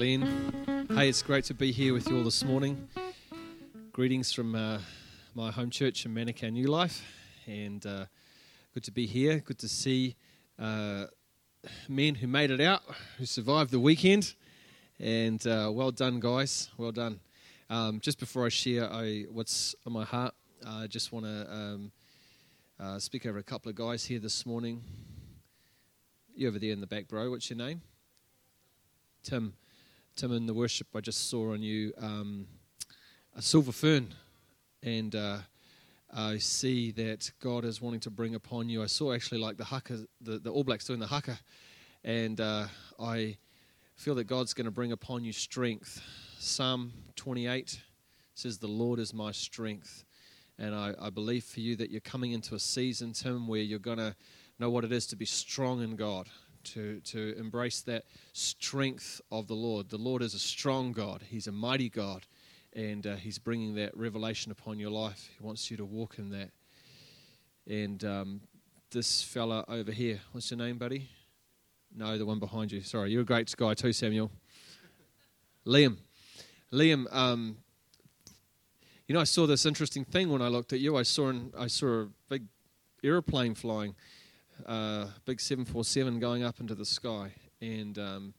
Glenn. Hey, it's great to be here with you all this morning. Greetings from uh, my home church in Manukau New Life, and uh, good to be here. Good to see uh, men who made it out, who survived the weekend, and uh, well done, guys. Well done. Um, just before I share I, what's on my heart, I just want to um, uh, speak over a couple of guys here this morning. You over there in the back, bro. What's your name? Tim. Tim, in the worship, I just saw on you um, a silver fern, and uh, I see that God is wanting to bring upon you. I saw actually like the haka, the, the All Blacks doing the haka, and uh, I feel that God's going to bring upon you strength. Psalm 28 says, The Lord is my strength. And I, I believe for you that you're coming into a season, Tim, where you're going to know what it is to be strong in God, to, to embrace that strength of the Lord. The Lord is a strong God, He's a mighty God, and uh, He's bringing that revelation upon your life. He wants you to walk in that. And um, this fella over here, what's your name, buddy? No, the one behind you. Sorry, you're a great guy too, Samuel. Liam. Liam, um, you know, I saw this interesting thing when I looked at you. I saw an, I saw a big aeroplane flying uh, big 747 going up into the sky. And um,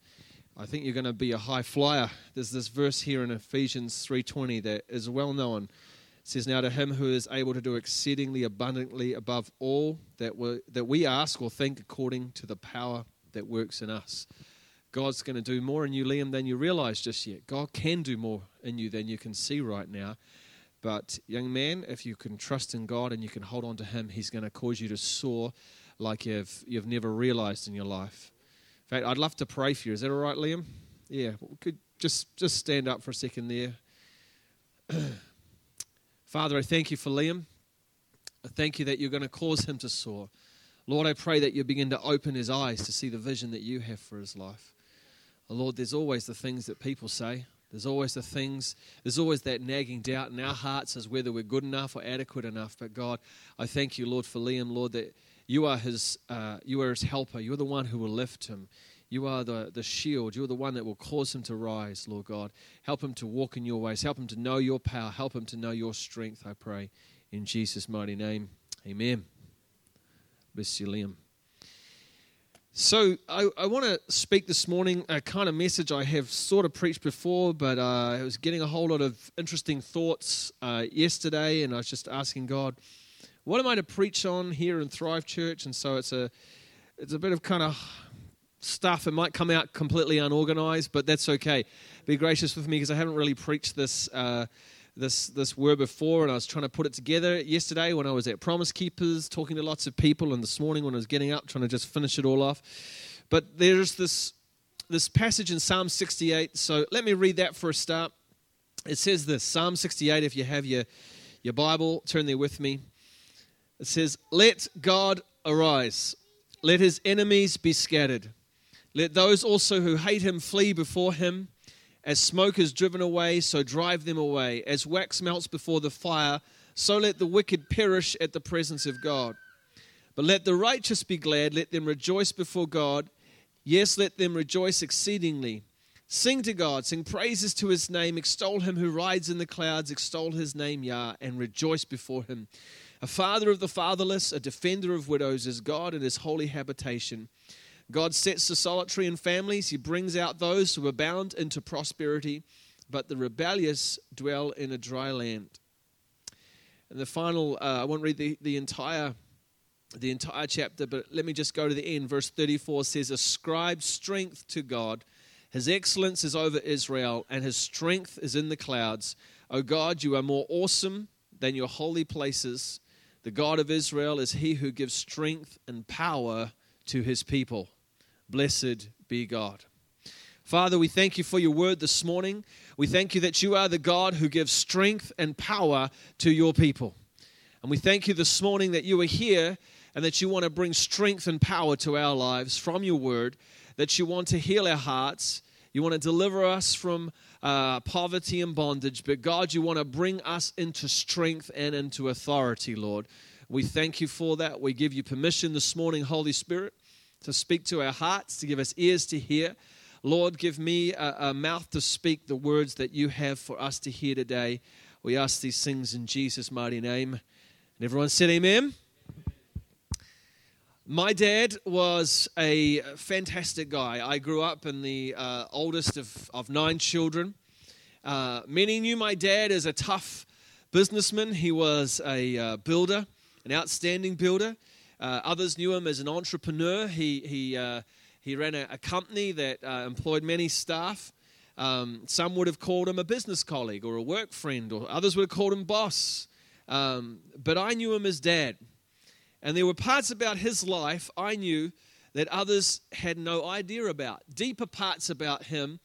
I think you're going to be a high flyer. There's this verse here in Ephesians 3:20 that is well known. It says, "Now to him who is able to do exceedingly abundantly above all that we that we ask or think, according to the power that works in us." God's going to do more in you, Liam, than you realize just yet. God can do more in you than you can see right now. But, young man, if you can trust in God and you can hold on to Him, He's going to cause you to soar like you've, you've never realized in your life. In fact, I'd love to pray for you. Is that all right, Liam? Yeah, could just, just stand up for a second there. Father, I thank you for Liam. I thank you that you're going to cause him to soar. Lord, I pray that you begin to open his eyes to see the vision that you have for his life. Oh, Lord, there's always the things that people say. There's always the things, there's always that nagging doubt in our hearts as whether we're good enough or adequate enough. But God, I thank you, Lord, for Liam, Lord, that you are his, uh, you are his helper. You're the one who will lift him. You are the, the shield. You're the one that will cause him to rise, Lord God. Help him to walk in your ways. Help him to know your power. Help him to know your strength, I pray. In Jesus' mighty name. Amen. Bless you, Liam. So, I, I want to speak this morning a kind of message I have sort of preached before, but uh, I was getting a whole lot of interesting thoughts uh, yesterday, and I was just asking God, what am I to preach on here in Thrive Church? And so it's a it's a bit of kind of stuff. It might come out completely unorganized, but that's okay. Be gracious with me because I haven't really preached this. Uh, this this word before, and I was trying to put it together yesterday when I was at Promise Keepers, talking to lots of people, and this morning when I was getting up, trying to just finish it all off. But there's this this passage in Psalm 68. So let me read that for a start. It says this Psalm 68. If you have your your Bible, turn there with me. It says, Let God arise, let his enemies be scattered. Let those also who hate him flee before him. As smoke is driven away, so drive them away. As wax melts before the fire, so let the wicked perish at the presence of God. But let the righteous be glad, let them rejoice before God. Yes, let them rejoice exceedingly. Sing to God, sing praises to his name, extol him who rides in the clouds, extol his name, Yah, and rejoice before him. A father of the fatherless, a defender of widows is God in his holy habitation. God sets the solitary in families. He brings out those who are bound into prosperity, but the rebellious dwell in a dry land. And the final, uh, I won't read the, the entire the entire chapter, but let me just go to the end. Verse 34 says, Ascribe strength to God. His excellence is over Israel, and his strength is in the clouds. O God, you are more awesome than your holy places. The God of Israel is he who gives strength and power to his people. Blessed be God. Father, we thank you for your word this morning. We thank you that you are the God who gives strength and power to your people. And we thank you this morning that you are here and that you want to bring strength and power to our lives from your word, that you want to heal our hearts, you want to deliver us from uh, poverty and bondage, but God, you want to bring us into strength and into authority, Lord. We thank you for that. We give you permission this morning, Holy Spirit, to speak to our hearts, to give us ears to hear. Lord, give me a, a mouth to speak the words that you have for us to hear today. We ask these things in Jesus' mighty name. And everyone said, Amen. My dad was a fantastic guy. I grew up in the uh, oldest of, of nine children. Uh, many knew my dad as a tough businessman. He was a uh, builder, an outstanding builder. Uh, others knew him as an entrepreneur. He, he, uh, he ran a, a company that uh, employed many staff. Um, some would have called him a business colleague or a work friend, or others would have called him boss. Um, but I knew him as dad. And there were parts about his life I knew that others had no idea about, deeper parts about him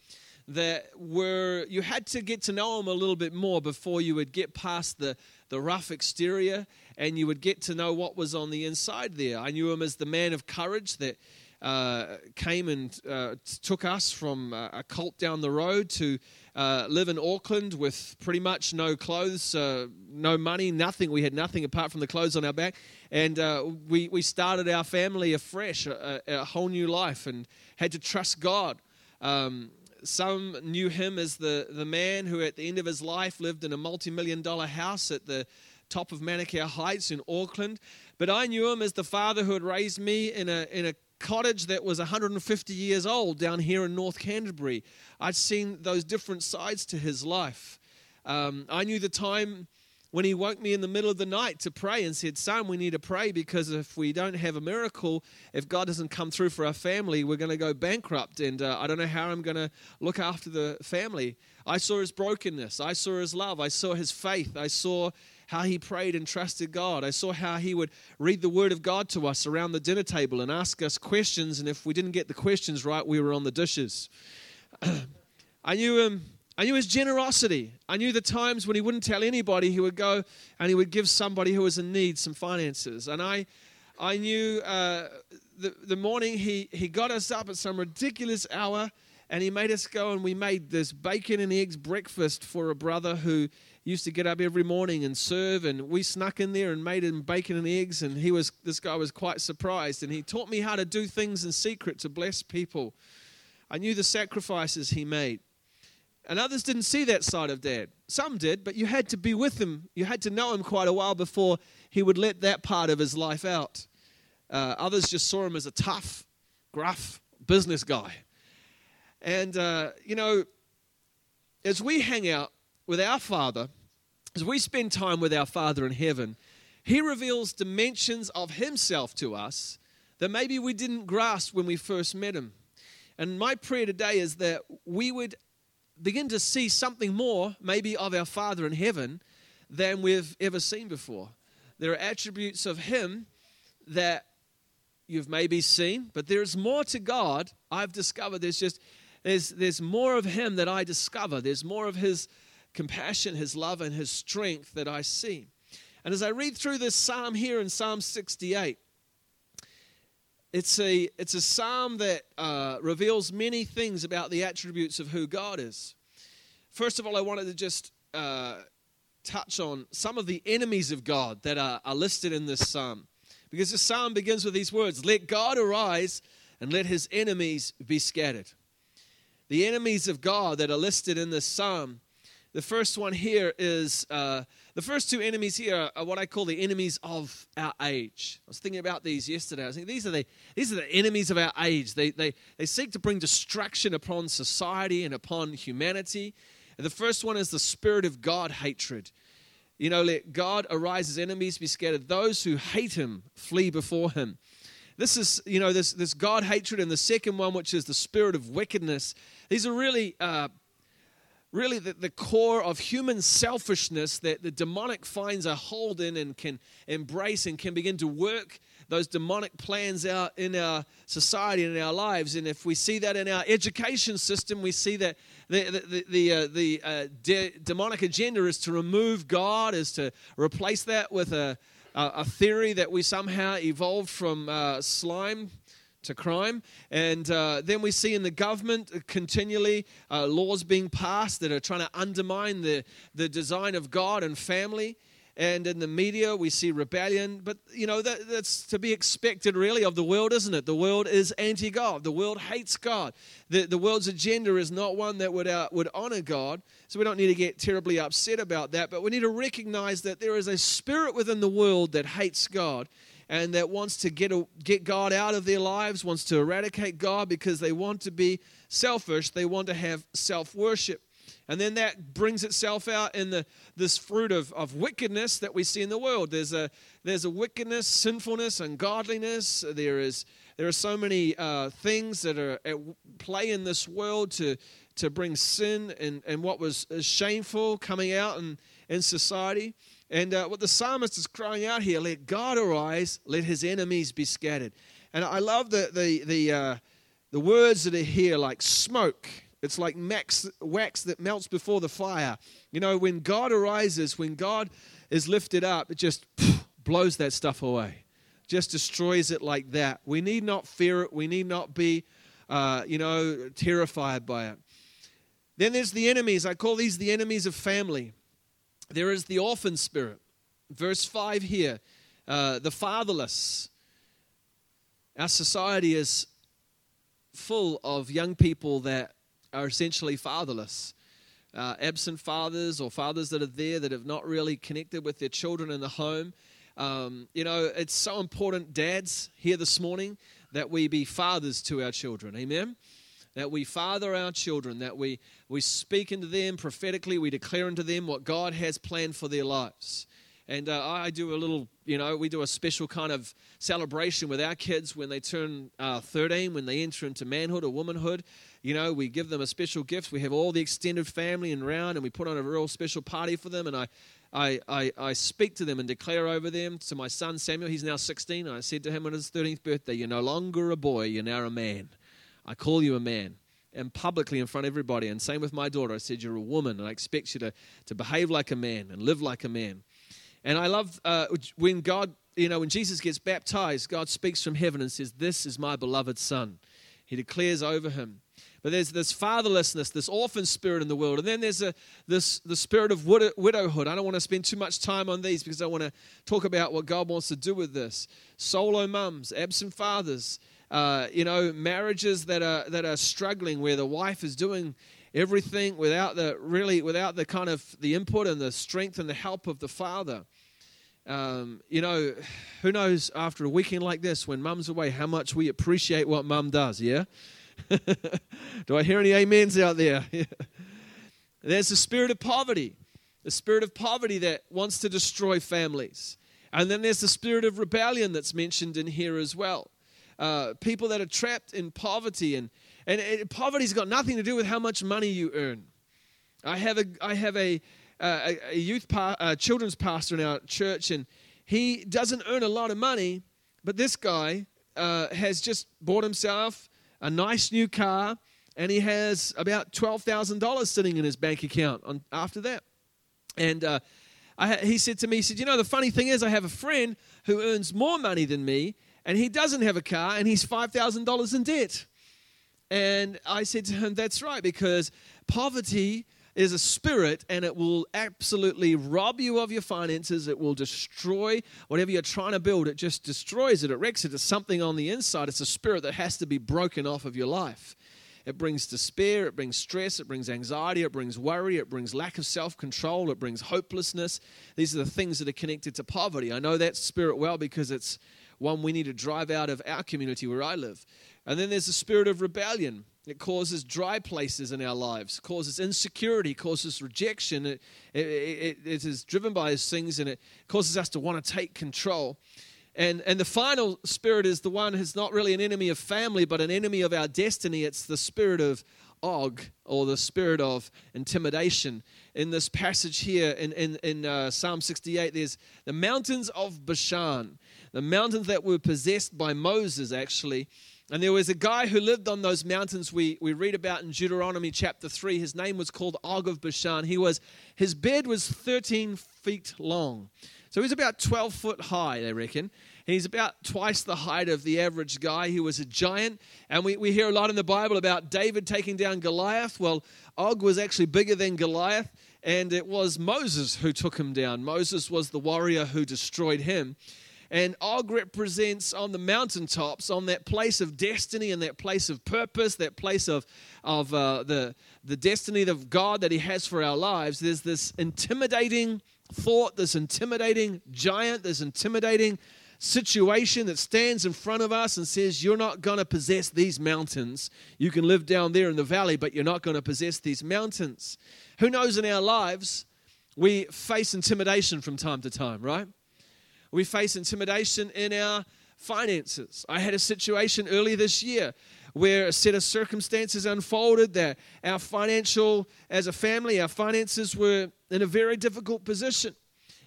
that were you had to get to know him a little bit more before you would get past the, the rough exterior and you would get to know what was on the inside there. I knew him as the man of courage that uh, came and uh, took us from uh, a cult down the road to uh, live in Auckland with pretty much no clothes, uh, no money, nothing. We had nothing apart from the clothes on our back. And uh, we, we started our family afresh, a, a, whole new life, and had to trust God. Um, some knew him as the, the man who, at the end of his life, lived in a multi million dollar house at the top of Manukau Heights in Auckland. But I knew him as the father who had raised me in a, in a cottage that was 150 years old down here in North Canterbury. I'd seen those different sides to his life. Um, I knew the time when he woke me in the middle of the night to pray and said, Son, we need to pray because if we don't have a miracle, if God doesn't come through for our family, we're going to go bankrupt. And uh, I don't know how I'm going to look after the family. I saw his brokenness. I saw his love. I saw his faith. I saw how he prayed and trusted God. I saw how he would read the Word of God to us around the dinner table and ask us questions. And if we didn't get the questions right, we were on the dishes. I knew him. I knew his generosity. I knew the times when he wouldn't tell anybody, he would go and he would give somebody who was in need some finances. And I, I knew uh, the, the morning he, he got us up at some ridiculous hour and he made us go and we made this bacon and eggs breakfast for a brother who used to get up every morning and serve and we snuck in there and made him bacon and eggs and he was this guy was quite surprised and he taught me how to do things in secret to bless people. I knew the sacrifices he made. And others didn't see that side of dad. Some did but you had to be with him. You had to know him quite a while before he would let that part of his life out. Uh, others just saw him as a tough gruff business guy. And uh, you know as we hang out with our father as we spend time with our Father in heaven, He reveals dimensions of Himself to us that maybe we didn't grasp when we first met Him. And my prayer today is that we would begin to see something more, maybe of our Father in heaven, than we've ever seen before. There are attributes of Him that you've maybe seen, but there's more to God. I've discovered there's just there's there's more of Him that I discover. There's more of His compassion, His love, and His strength that I see. And as I read through this psalm here in Psalm 68, it's a, it's a psalm that uh, reveals many things about the attributes of who God is. First of all, I wanted to just uh, touch on some of the enemies of God that are, are listed in this psalm. Because the psalm begins with these words Let God arise and let his enemies be scattered. The enemies of God that are listed in this psalm the first one here is uh, the first two enemies here are what I call the enemies of our age. I was thinking about these yesterday. I was thinking these are the these are the enemies of our age. They they they seek to bring destruction upon society and upon humanity. And the first one is the spirit of God hatred. You know, let God arise his enemies be scattered. Those who hate him flee before him. This is, you know, this, this God hatred, and the second one, which is the spirit of wickedness. These are really uh, really the, the core of human selfishness that the demonic finds a hold in and can embrace and can begin to work those demonic plans out in our society and in our lives. And if we see that in our education system, we see that the, the, the, uh, the uh, de- demonic agenda is to remove God, is to replace that with a, a theory that we somehow evolved from uh, slime to crime. And uh, then we see in the government continually uh, laws being passed that are trying to undermine the, the design of God and family. and in the media we see rebellion. But, you know, that, that's to be expected really of the world, isn't it? The world is anti God, the world hates God. The, the world's agenda is not one that would, uh, would honor God. So we don't need to get terribly upset about that, but we need to recognize that there is a spirit within the world that hates God and that wants to get, a, get God out of their lives, wants to eradicate God because they want to be selfish, they want to have self worship. And then that brings itself out in the, this fruit of, of wickedness that we see in the world. There's a, there's a wickedness, sinfulness, ungodliness. There, is, there are so many uh, things that are at play in this world to, to bring sin and, and what was shameful coming out in, in society. And uh, what the psalmist is crying out here let God arise, let his enemies be scattered. And I love the, the, the, uh, the words that are here like smoke it's like max, wax that melts before the fire. You know, when God arises, when God is lifted up, it just blows that stuff away, just destroys it like that. We need not fear it. We need not be, uh, you know, terrified by it. Then there's the enemies. I call these the enemies of family. There is the orphan spirit. Verse 5 here uh, the fatherless. Our society is full of young people that are essentially fatherless. Uh, absent fathers or fathers that are there that have not really connected with their children in the home. Um, you know, it's so important, dads, here this morning, that we be fathers to our children. Amen? That we father our children, that we, we speak into them prophetically, we declare into them what God has planned for their lives. And uh, I do a little, you know, we do a special kind of celebration with our kids when they turn uh, 13, when they enter into manhood or womanhood. You know, we give them a special gift. We have all the extended family and and we put on a real special party for them. And I, I, I, I speak to them and declare over them to my son Samuel. He's now 16. I said to him on his 13th birthday, You're no longer a boy, you're now a man. I call you a man and publicly in front of everybody. And same with my daughter. I said, You're a woman, and I expect you to, to behave like a man and live like a man. And I love uh, when God, you know, when Jesus gets baptized, God speaks from heaven and says, This is my beloved Son. He declares over him. But there's this fatherlessness, this orphan spirit in the world. And then there's a, this, the spirit of widow, widowhood. I don't want to spend too much time on these because I want to talk about what God wants to do with this. Solo mums, absent fathers, uh, you know, marriages that are, that are struggling where the wife is doing everything without the really without the kind of the input and the strength and the help of the father um, you know, who knows after a weekend like this when mum's away how much we appreciate what mum does, yeah? Do I hear any amens out there? There's the spirit of poverty, the spirit of poverty that wants to destroy families. And then there's the spirit of rebellion that's mentioned in here as well. Uh, people that are trapped in poverty, and, and, poverty's got nothing to do with how much money you earn. I have a, I have a, uh, a, youth pa- a children's pastor in our church, and he doesn't earn a lot of money, but this guy uh, has just bought himself a nice new car, and he has about twelve thousand dollars sitting in his bank account on, after that. And uh, I, he said to me, he said, "You know, the funny thing is, I have a friend who earns more money than me, and he doesn't have a car, and he's five thousand dollars in debt." And I said to him, "That's right, because poverty." is a spirit and it will absolutely rob you of your finances. It will destroy whatever you're trying to build. It just destroys it. It wrecks it. It's something on the inside. It's a spirit that has to be broken off of your life. It brings despair, it brings stress, it brings anxiety, it brings worry, it brings lack of self control, it brings hopelessness. These are the things that are connected to poverty. I know that spirit well because it's one we need to drive out of our community where I live. And then there's the spirit of rebellion. It causes dry places in our lives, causes insecurity, causes rejection. It, it, it, it is driven by those things and it causes us to want to take control. And, and the final spirit is the one who's not really an enemy of family, but an enemy of our destiny. It's the spirit of Og, or the spirit of intimidation. In this passage here in, in, in uh, Psalm 68, there's the mountains of Bashan, the mountains that were possessed by Moses, actually. And there was a guy who lived on those mountains we, we read about in Deuteronomy chapter 3. His name was called Og of Bashan. He was, his bed was 13 feet long. So he's about 12 foot high, they reckon. He's about twice the height of the average guy. He was a giant. And we, we hear a lot in the Bible about David taking down Goliath. Well, Og was actually bigger than Goliath. And it was Moses who took him down. Moses was the warrior who destroyed him. And Og represents on the mountaintops, on that place of destiny and that place of purpose, that place of, of uh, the, the destiny of God that He has for our lives. There's this intimidating thought, this intimidating giant, this intimidating situation that stands in front of us and says, You're not going to possess these mountains. You can live down there in the valley, but you're not going to possess these mountains. Who knows in our lives, we face intimidation from time to time, right? We face intimidation in our finances. I had a situation early this year where a set of circumstances unfolded that our financial, as a family, our finances were in a very difficult position.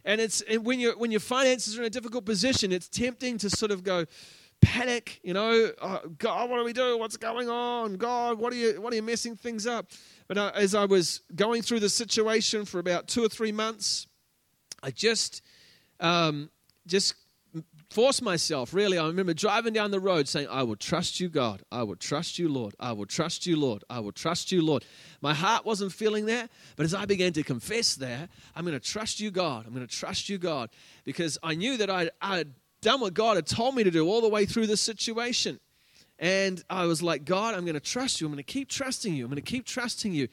And it's and when your when your finances are in a difficult position, it's tempting to sort of go panic. You know, oh, God, what do we do? What's going on? God, what are you what are you messing things up? But uh, as I was going through the situation for about two or three months, I just um, just force myself, really. I remember driving down the road saying, I will trust you, God. I will trust you, Lord. I will trust you, Lord. I will trust you, Lord. My heart wasn't feeling that, but as I began to confess that, I'm going to trust you, God. I'm going to trust you, God, because I knew that I had done what God had told me to do all the way through this situation. And I was like, God, I'm going to trust you. I'm going to keep trusting you. I'm going to keep trusting you.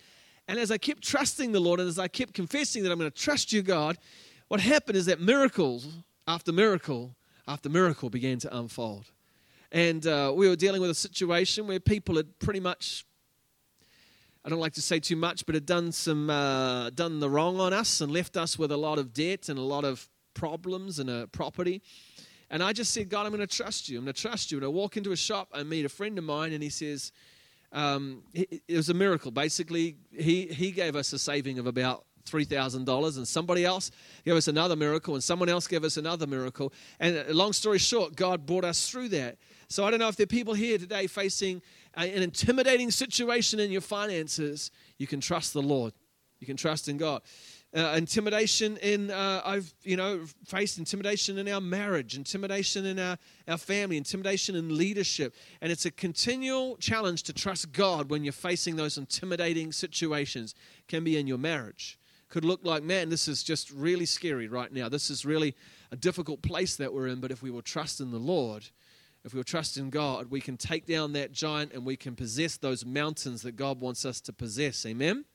And as I kept trusting the Lord and as I kept confessing that I'm going to trust you, God, what happened is that miracles after miracle after miracle began to unfold. And uh, we were dealing with a situation where people had pretty much, I don't like to say too much, but had done some, uh, done the wrong on us and left us with a lot of debt and a lot of problems and a property. And I just said, God, I'm going to trust you. I'm going to trust you. And I walk into a shop, I meet a friend of mine, and he says, um, it, it was a miracle. Basically, he, he gave us a saving of about $3,000 and somebody else gave us another miracle and someone else gave us another miracle. And uh, long story short, God brought us through that. So I don't know if there are people here today facing an intimidating situation in your finances. You can trust the Lord. You can trust in God. Uh, intimidation in uh, I've you know faced intimidation in our marriage, intimidation in our, our family, intimidation in leadership, and it's a continual challenge to trust God when you're facing those intimidating situations. It can be in your marriage, could look like, man, this is just really scary right now. This is really a difficult place that we're in. But if we will trust in the Lord, if we will trust in God, we can take down that giant and we can possess those mountains that God wants us to possess. Amen?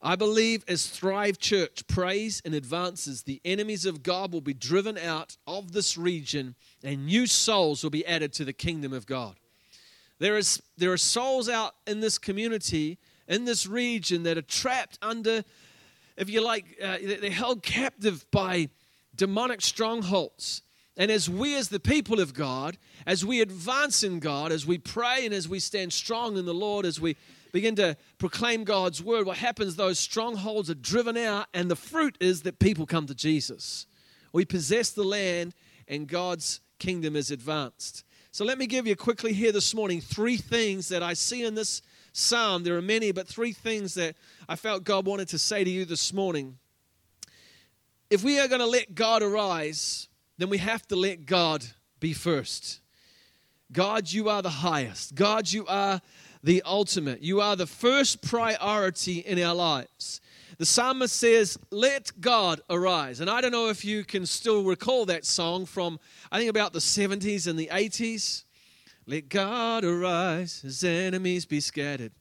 I believe as Thrive Church prays and advances, the enemies of God will be driven out of this region and new souls will be added to the kingdom of God. There, is, there are souls out in this community in this region that are trapped under, if you like, uh, they're held captive by demonic strongholds. And as we, as the people of God, as we advance in God, as we pray and as we stand strong in the Lord, as we begin to proclaim God's word, what happens, those strongholds are driven out, and the fruit is that people come to Jesus. We possess the land, and God's kingdom is advanced. So let me give you quickly here this morning three things that I see in this psalm. There are many, but three things that I felt God wanted to say to you this morning. If we are going to let God arise, then we have to let God be first. God, you are the highest. God, you are the ultimate. You are the first priority in our lives. The psalmist says, Let God arise. And I don't know if you can still recall that song from, I think, about the 70s and the 80s. Let God arise, his enemies be scattered.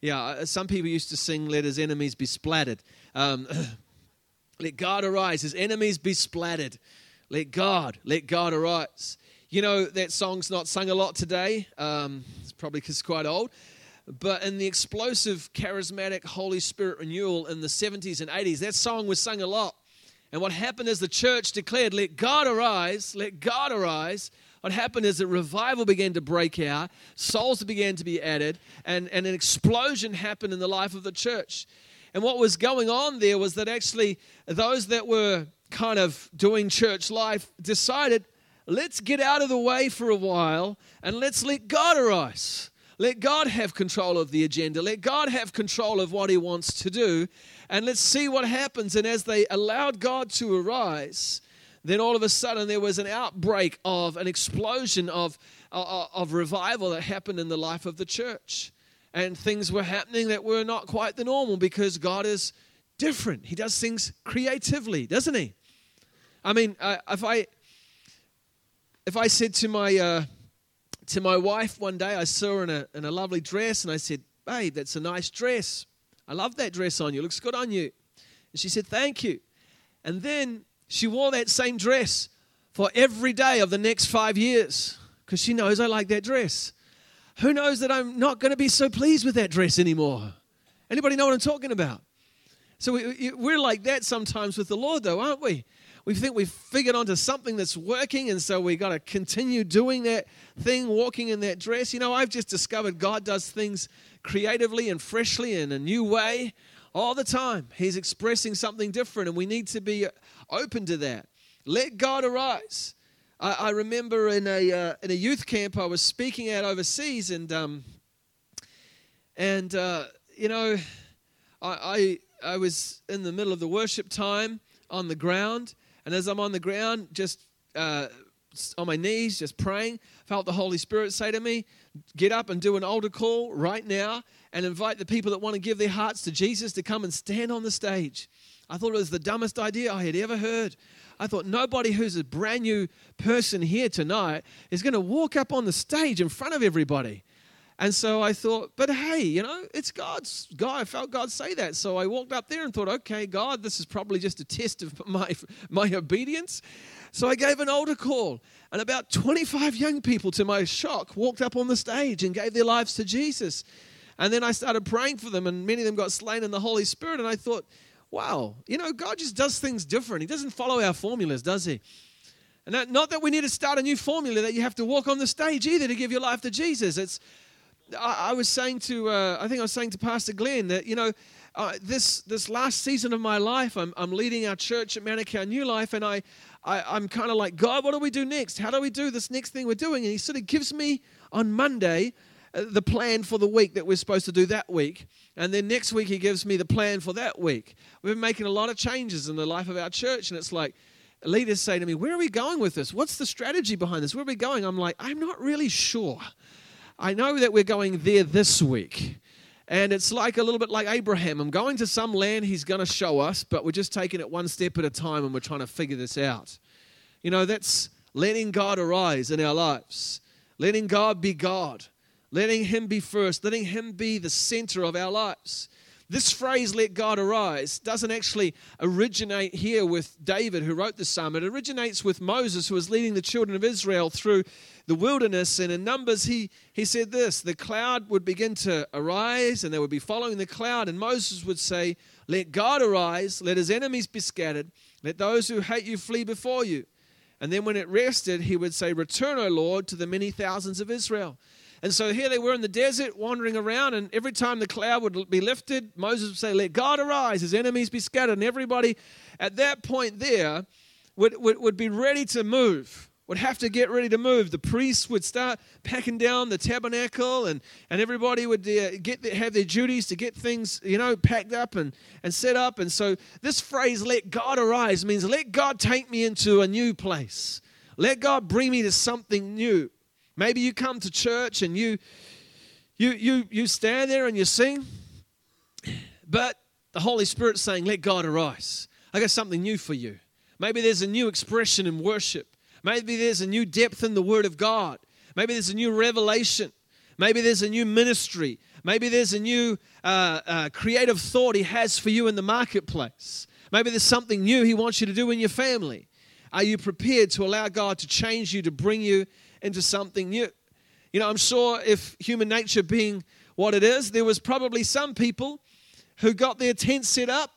Yeah, uh, some people used to sing, Let his enemies be splattered. Um, let God arise, his enemies be splattered. Let God, let God arise. You know, that song's not sung a lot today. Um, it's probably because it's quite old. But in the explosive, charismatic Holy Spirit renewal in the 70s and 80s, that song was sung a lot. And what happened is the church declared, Let God arise, let God arise what happened is that revival began to break out, souls began to be added, and, and an explosion happened in the life of the church. And what was going on there was that actually those that were kind of doing church life decided, let's get out of the way for a while and let's let God arise. Let God have control of the agenda. Let God have control of what He wants to do. And let's see what happens. And as they allowed God to arise, then all of a sudden there was an outbreak of an explosion of, of, of revival that happened in the life of the church. and things were happening that were not quite the normal because God is different. He does things creatively, doesn't he? I mean, uh, if I if I said to my uh, to my wife one day, I saw her in a in a lovely dress, and I said, "Babe, that's a nice dress. I love that dress on you. Looks good on you." And she said, "Thank you." And then she wore that same dress for every day of the next five years because she knows I like that dress. Who knows that I'm not going to be so pleased with that dress anymore? Anybody know what I'm talking about? So we, we're like that sometimes with the Lord, though, aren't we? We think we've figured onto something that's working, and so we got to continue doing that thing, walking in that dress. You know, I've just discovered God does things creatively and freshly in a new way all the time. He's expressing something different, and we need to be open to that. Let God arise. I, I remember in a uh, in a youth camp I was speaking out overseas, and um, and uh, you know, I, I I was in the middle of the worship time on the ground, and as I'm on the ground, just uh, on my knees, just praying, felt the Holy Spirit say to me, "Get up and do an altar call right now." and invite the people that want to give their hearts to Jesus to come and stand on the stage. I thought it was the dumbest idea I had ever heard. I thought nobody who's a brand new person here tonight is going to walk up on the stage in front of everybody. And so I thought, but hey, you know, it's God's God. I felt God say that. So I walked up there and thought, okay, God, this is probably just a test of my, my obedience. So I gave an altar call. And about 25 young people, to my shock, walked up on the stage and gave their lives to Jesus. And then I started praying for them, and many of them got slain in the Holy Spirit. And I thought, wow, you know, God just does things different. He doesn't follow our formulas, does He? And that, not that we need to start a new formula that you have to walk on the stage either to give your life to Jesus. It's, I, I was saying to, uh, I think I was saying to Pastor Glenn that, you know, uh, this this last season of my life, I'm, I'm leading our church at Manukau New Life, and I, I am kind of like, God, what do we do next? How do we do this next thing we're doing? And He sort of gives me on Monday uh, the plan for the week that we're supposed to do that week. And then next week, he gives me the plan for that week. We've been making a lot of changes in the life of our church, and it's like, leaders say to me, Where are we going with this? What's the strategy behind this? Where are we going? I'm like, I'm not really sure. I know that we're going there this week. And it's like a little bit like Abraham. I'm going to some land he's going to show us, but we're just taking it one step at a time and we're trying to figure this out. You know, that's letting God arise in our lives, letting God be God letting Him be first, letting Him be the center of our lives. This phrase, let God arise, doesn't actually originate here with David, who wrote the psalm. It originates with Moses, who was leading the children of Israel through the wilderness. And in Numbers, he, he said this the cloud would begin to arise, and they would be following the cloud. And Moses would say, Let God arise, let his enemies be scattered, let those who hate you flee before you. And then when it rested, he would say, Return, O Lord, to the many thousands of Israel. And so here they were in the desert wandering around, and every time the cloud would be lifted, Moses would say, Let God arise, his enemies be scattered. And everybody at that point there would, would, would be ready to move, would have to get ready to move. The priests would start packing down the tabernacle, and, and everybody would uh, get the, have their duties to get things, you know, packed up and, and set up. And so this phrase, Let God arise, means let God take me into a new place. Let God bring me to something new. Maybe you come to church and you you you you stand there and you sing, but the Holy Spirit's saying, "Let God arise." I got something new for you. Maybe there's a new expression in worship. Maybe there's a new depth in the Word of God. Maybe there's a new revelation. Maybe there's a new ministry. Maybe there's a new uh, uh, creative thought He has for you in the marketplace. Maybe there's something new He wants you to do in your family. Are you prepared to allow God to change you, to bring you into something new. You know, I'm sure if human nature being what it is, there was probably some people who got their tent set up.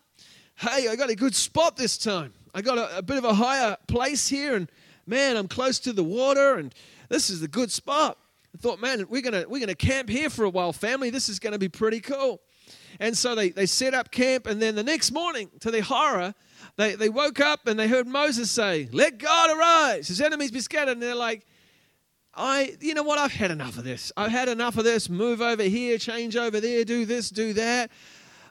Hey, I got a good spot this time. I got a, a bit of a higher place here, and man, I'm close to the water, and this is a good spot. I thought, man, we're gonna we're gonna camp here for a while, family. This is gonna be pretty cool. And so they, they set up camp, and then the next morning, to their horror, they, they woke up and they heard Moses say, Let God arise, his enemies be scattered. And they're like, I, you know what? I've had enough of this. I've had enough of this. Move over here, change over there, do this, do that.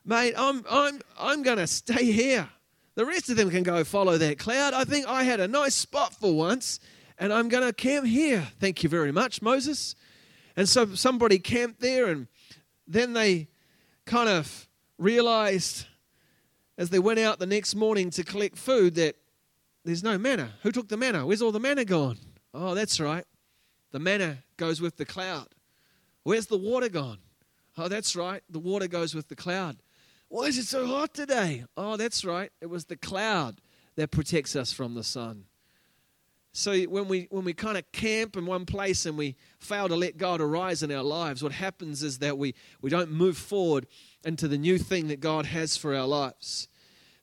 Mate, I'm, I'm, I'm going to stay here. The rest of them can go follow that cloud. I think I had a nice spot for once, and I'm going to camp here. Thank you very much, Moses. And so somebody camped there, and then they kind of realized as they went out the next morning to collect food that there's no manna. Who took the manna? Where's all the manna gone? Oh, that's right. The manna goes with the cloud. Where's the water gone? Oh, that's right. The water goes with the cloud. Why is it so hot today? Oh, that's right. It was the cloud that protects us from the sun. So when we when we kind of camp in one place and we fail to let God arise in our lives, what happens is that we, we don't move forward into the new thing that God has for our lives.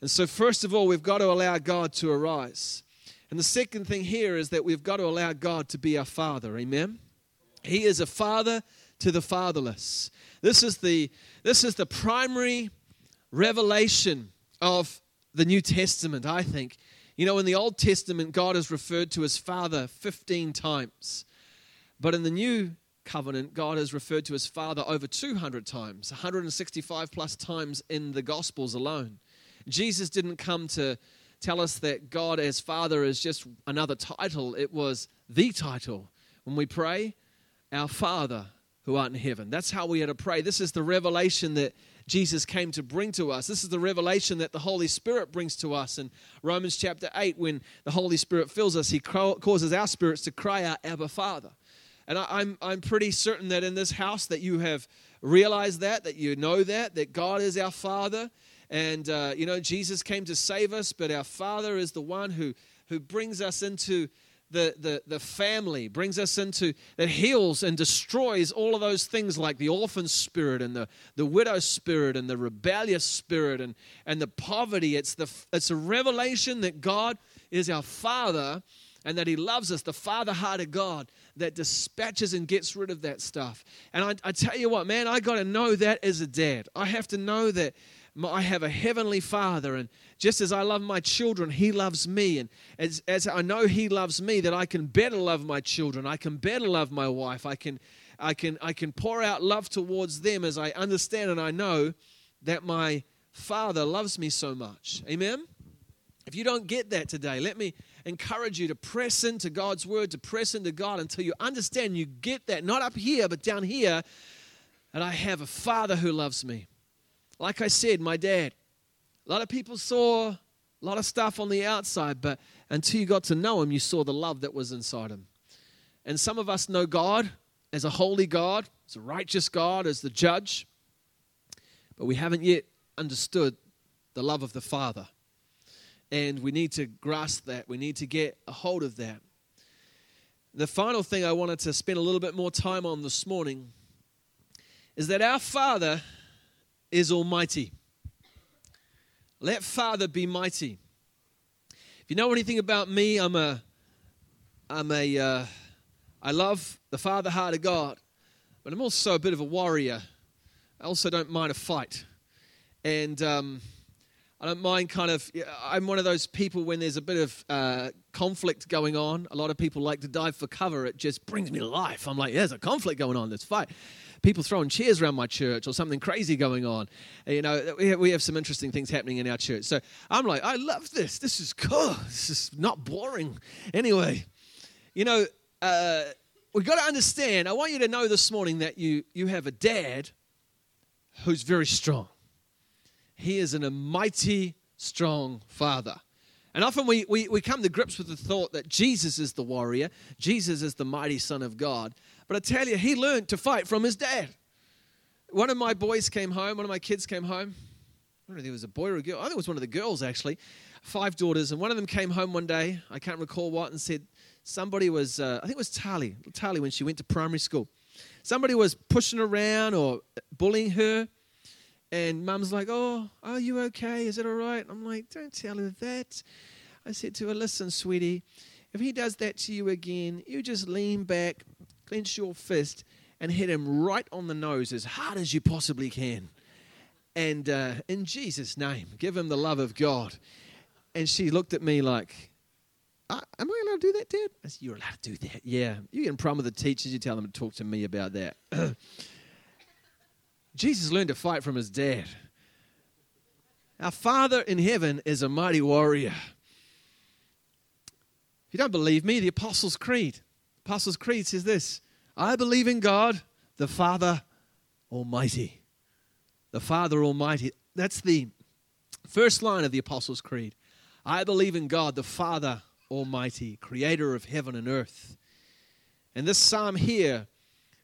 And so first of all, we've got to allow God to arise. And the second thing here is that we've got to allow God to be our father. Amen. He is a father to the fatherless. This is the this is the primary revelation of the New Testament, I think. You know, in the Old Testament, God is referred to as Father 15 times. But in the New Covenant, God is referred to as Father over 200 times, 165 plus times in the Gospels alone. Jesus didn't come to tell us that God as Father is just another title, it was the title. When we pray, Our Father who art in heaven. That's how we are to pray. This is the revelation that Jesus came to bring to us. This is the revelation that the Holy Spirit brings to us. In Romans chapter 8, when the Holy Spirit fills us, He causes our spirits to cry out, Abba, Father. And I'm, I'm pretty certain that in this house that you have realized that, that you know that, that God is our Father. And, uh, you know, Jesus came to save us, but our Father is the one who, who brings us into the, the, the family, brings us into, that heals and destroys all of those things like the orphan spirit and the, the widow spirit and the rebellious spirit and, and the poverty. It's, the, it's a revelation that God is our Father and that He loves us, the Father heart of God that dispatches and gets rid of that stuff. And I, I tell you what, man, I got to know that as a dad. I have to know that I have a heavenly Father, and just as I love my children, He loves me. And as, as I know He loves me, that I can better love my children, I can better love my wife, I can, I can, I can pour out love towards them as I understand and I know that my Father loves me so much. Amen? If you don't get that today, let me encourage you to press into God's Word, to press into God until you understand, you get that, not up here, but down here, that I have a Father who loves me. Like I said, my dad, a lot of people saw a lot of stuff on the outside, but until you got to know him, you saw the love that was inside him. And some of us know God as a holy God, as a righteous God, as the judge, but we haven't yet understood the love of the Father. And we need to grasp that. We need to get a hold of that. The final thing I wanted to spend a little bit more time on this morning is that our Father is almighty. Let Father be mighty. If you know anything about me, I'm a, I'm a, uh, I love the Father heart of God, but I'm also a bit of a warrior. I also don't mind a fight, and um, I don't mind kind of. I'm one of those people when there's a bit of uh, conflict going on. A lot of people like to dive for cover. It just brings me to life. I'm like, yeah, there's a conflict going on. Let's fight people throwing chairs around my church or something crazy going on. You know, we have, some interesting things happening in our church. So I'm like, I love this. This is cool. This is not boring. Anyway, you know, uh, we've got to understand. I want you to know this morning that you, you have a dad who's very strong. He is an, a mighty, strong father. And often we, we, we come to grips with the thought that Jesus is the warrior, Jesus is the mighty Son of God. But I tell you, he learned to fight from his dad. One of my boys came home, one of my kids came home. I don't know if it was a boy or a girl. I think it was one of the girls, actually. Five daughters. And one of them came home one day, I can't recall what, and said, Somebody was, uh, I think it was Tali, Tali when she went to primary school. Somebody was pushing around or bullying her. And mum's like, Oh, are you okay? Is it all right? I'm like, Don't tell her that. I said to her, Listen, sweetie, if he does that to you again, you just lean back, clench your fist, and hit him right on the nose as hard as you possibly can. And uh, in Jesus' name, give him the love of God. And she looked at me like, uh, Am I allowed to do that, Dad? I said, You're allowed to do that. Yeah. You get in problem with the teachers, you tell them to talk to me about that. Jesus learned to fight from his dad. Our Father in heaven is a mighty warrior. If you don't believe me, the Apostles' Creed Apostles' Creed says this I believe in God, the Father Almighty. The Father Almighty. That's the first line of the Apostles' Creed. I believe in God, the Father Almighty, creator of heaven and earth. And this psalm here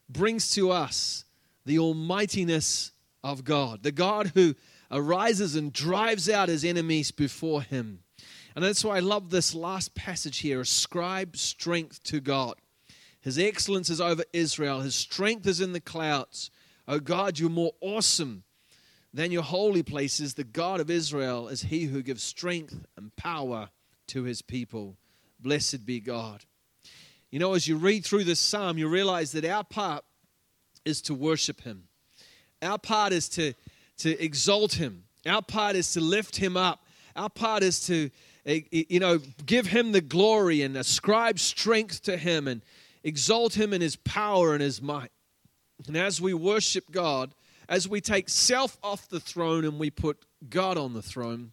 brings to us the almightiness of God, the God who arises and drives out his enemies before him. And that's why I love this last passage here ascribe strength to God. His excellence is over Israel, his strength is in the clouds. Oh God, you're more awesome than your holy places. The God of Israel is he who gives strength and power to his people. Blessed be God. You know, as you read through this psalm, you realize that our part is to worship him. Our part is to, to exalt him. Our part is to lift him up. Our part is to, eh, you know, give him the glory and ascribe strength to him and exalt him in his power and his might. And as we worship God, as we take self off the throne and we put God on the throne,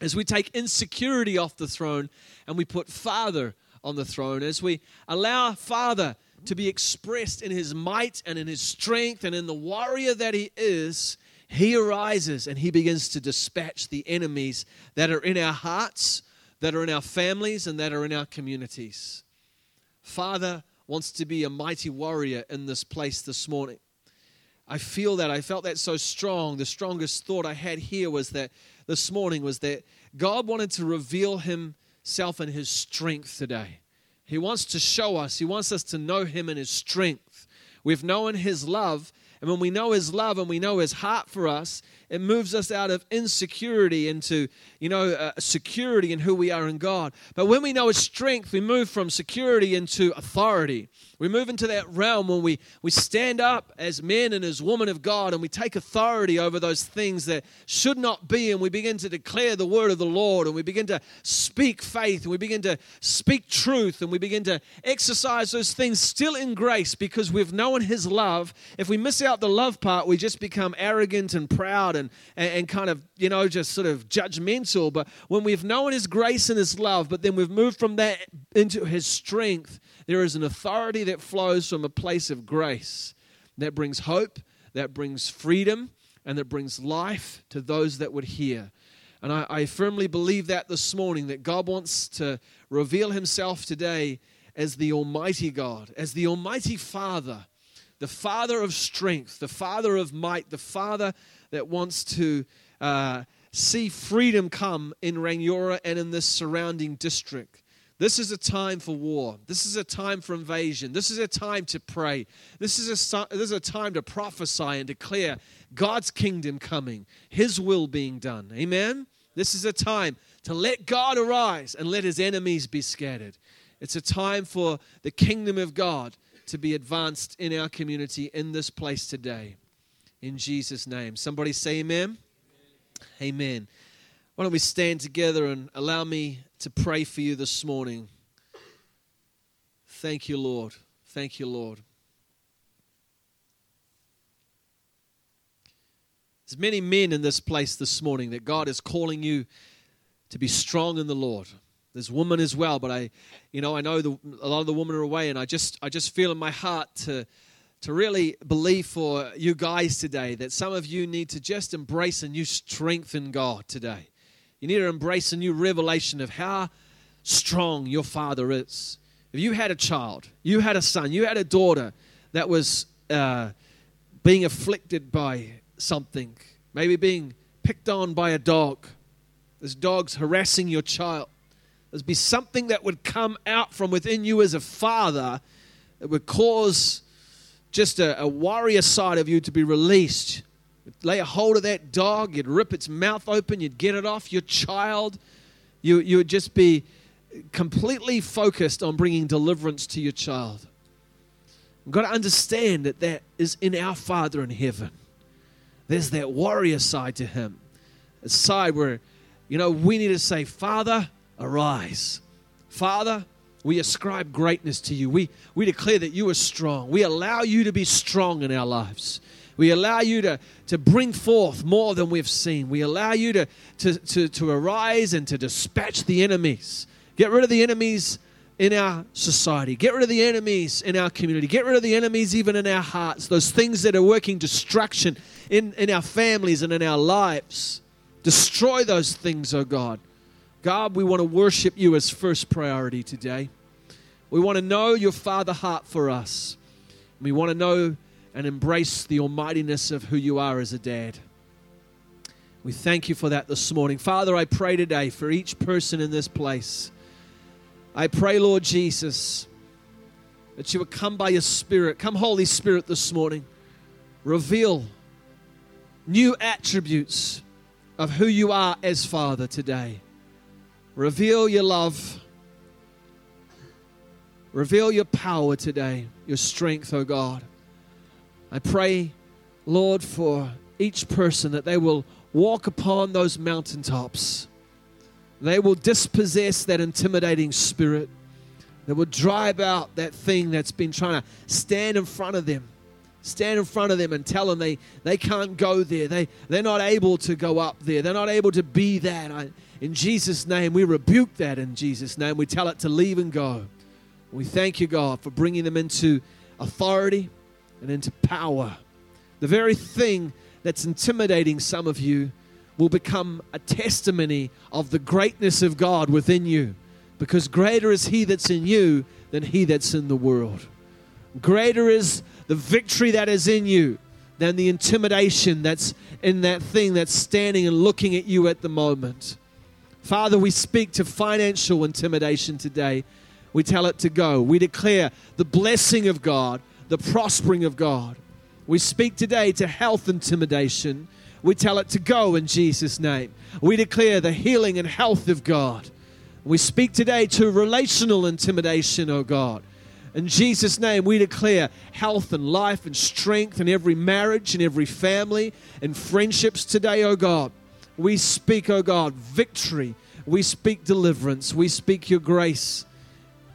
as we take insecurity off the throne and we put Father on the throne, as we allow Father to be expressed in his might and in his strength and in the warrior that he is, he arises and he begins to dispatch the enemies that are in our hearts, that are in our families, and that are in our communities. Father wants to be a mighty warrior in this place this morning. I feel that. I felt that so strong. The strongest thought I had here was that this morning was that God wanted to reveal himself and his strength today. He wants to show us, he wants us to know him and his strength. We've known his love, and when we know his love and we know his heart for us, it moves us out of insecurity into, you know, uh, security in who we are in God. But when we know his strength, we move from security into authority. We move into that realm when we, we stand up as men and as women of God and we take authority over those things that should not be and we begin to declare the word of the Lord and we begin to speak faith and we begin to speak truth and we begin to exercise those things still in grace because we've known His love. If we miss out the love part, we just become arrogant and proud and, and, and kind of, you know, just sort of judgmental. But when we've known His grace and His love, but then we've moved from that into His strength, there is an authority that flows from a place of grace that brings hope, that brings freedom, and that brings life to those that would hear. And I, I, firmly believe that this morning, that God wants to reveal Himself today as the Almighty God, as the Almighty Father, the Father of strength, the Father of might, the Father that wants to uh, see freedom come in Rangiora and in this surrounding district. This is a time for war. This is a time for invasion. This is a time to pray. This is a, this is a time to prophesy and declare God's kingdom coming, His will being done. Amen? This is a time to let God arise and let His enemies be scattered. It's a time for the kingdom of God to be advanced in our community in this place today. In Jesus' name. Somebody say amen. Amen. Why don't we stand together and allow me to pray for you this morning. Thank you, Lord. Thank you, Lord. There's many men in this place this morning that God is calling you to be strong in the Lord. There's women as well, but I, you know, I know the, a lot of the women are away, and I just, I just feel in my heart to, to really believe for you guys today that some of you need to just embrace a new strength in God today. You need to embrace a new revelation of how strong your father is. If you had a child, you had a son, you had a daughter that was uh, being afflicted by something, maybe being picked on by a dog, this dog's harassing your child. There's be something that would come out from within you as a father that would cause just a, a warrior side of you to be released lay a hold of that dog, you'd rip its mouth open, you'd get it off your child. You, you would just be completely focused on bringing deliverance to your child. You've got to understand that that is in our Father in heaven. There's that warrior side to him, a side where, you know, we need to say, Father, arise. Father, we ascribe greatness to you. We, we declare that you are strong. We allow you to be strong in our lives. We allow you to, to bring forth more than we've seen. We allow you to, to, to, to arise and to dispatch the enemies. Get rid of the enemies in our society. Get rid of the enemies in our community. Get rid of the enemies even in our hearts. Those things that are working destruction in, in our families and in our lives. Destroy those things, oh God. God, we want to worship you as first priority today. We want to know your Father heart for us. We want to know and embrace the almightiness of who you are as a dad. We thank you for that this morning. Father, I pray today for each person in this place. I pray, Lord Jesus, that you would come by your Spirit. Come, Holy Spirit, this morning. Reveal new attributes of who you are as Father today. Reveal your love. Reveal your power today, your strength, oh God. I pray, Lord, for each person that they will walk upon those mountaintops. They will dispossess that intimidating spirit. They will drive out that thing that's been trying to stand in front of them. Stand in front of them and tell them they, they can't go there. They, they're not able to go up there. They're not able to be that. I, in Jesus' name, we rebuke that in Jesus' name. We tell it to leave and go. We thank you, God, for bringing them into authority and into power. The very thing that's intimidating some of you will become a testimony of the greatness of God within you. Because greater is He that's in you than He that's in the world. Greater is the victory that is in you than the intimidation that's in that thing that's standing and looking at you at the moment. Father, we speak to financial intimidation today. We tell it to go. We declare the blessing of God, the prospering of God. We speak today to health intimidation. We tell it to go in Jesus' name. We declare the healing and health of God. We speak today to relational intimidation, oh God. In Jesus' name, we declare health and life and strength in every marriage and every family and friendships today, oh God. We speak, oh God, victory. We speak deliverance. We speak your grace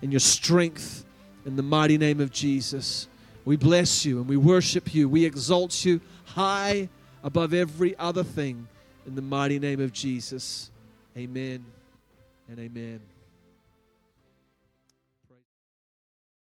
and your strength in the mighty name of Jesus. We bless you and we worship you. We exalt you high above every other thing in the mighty name of Jesus. Amen and amen.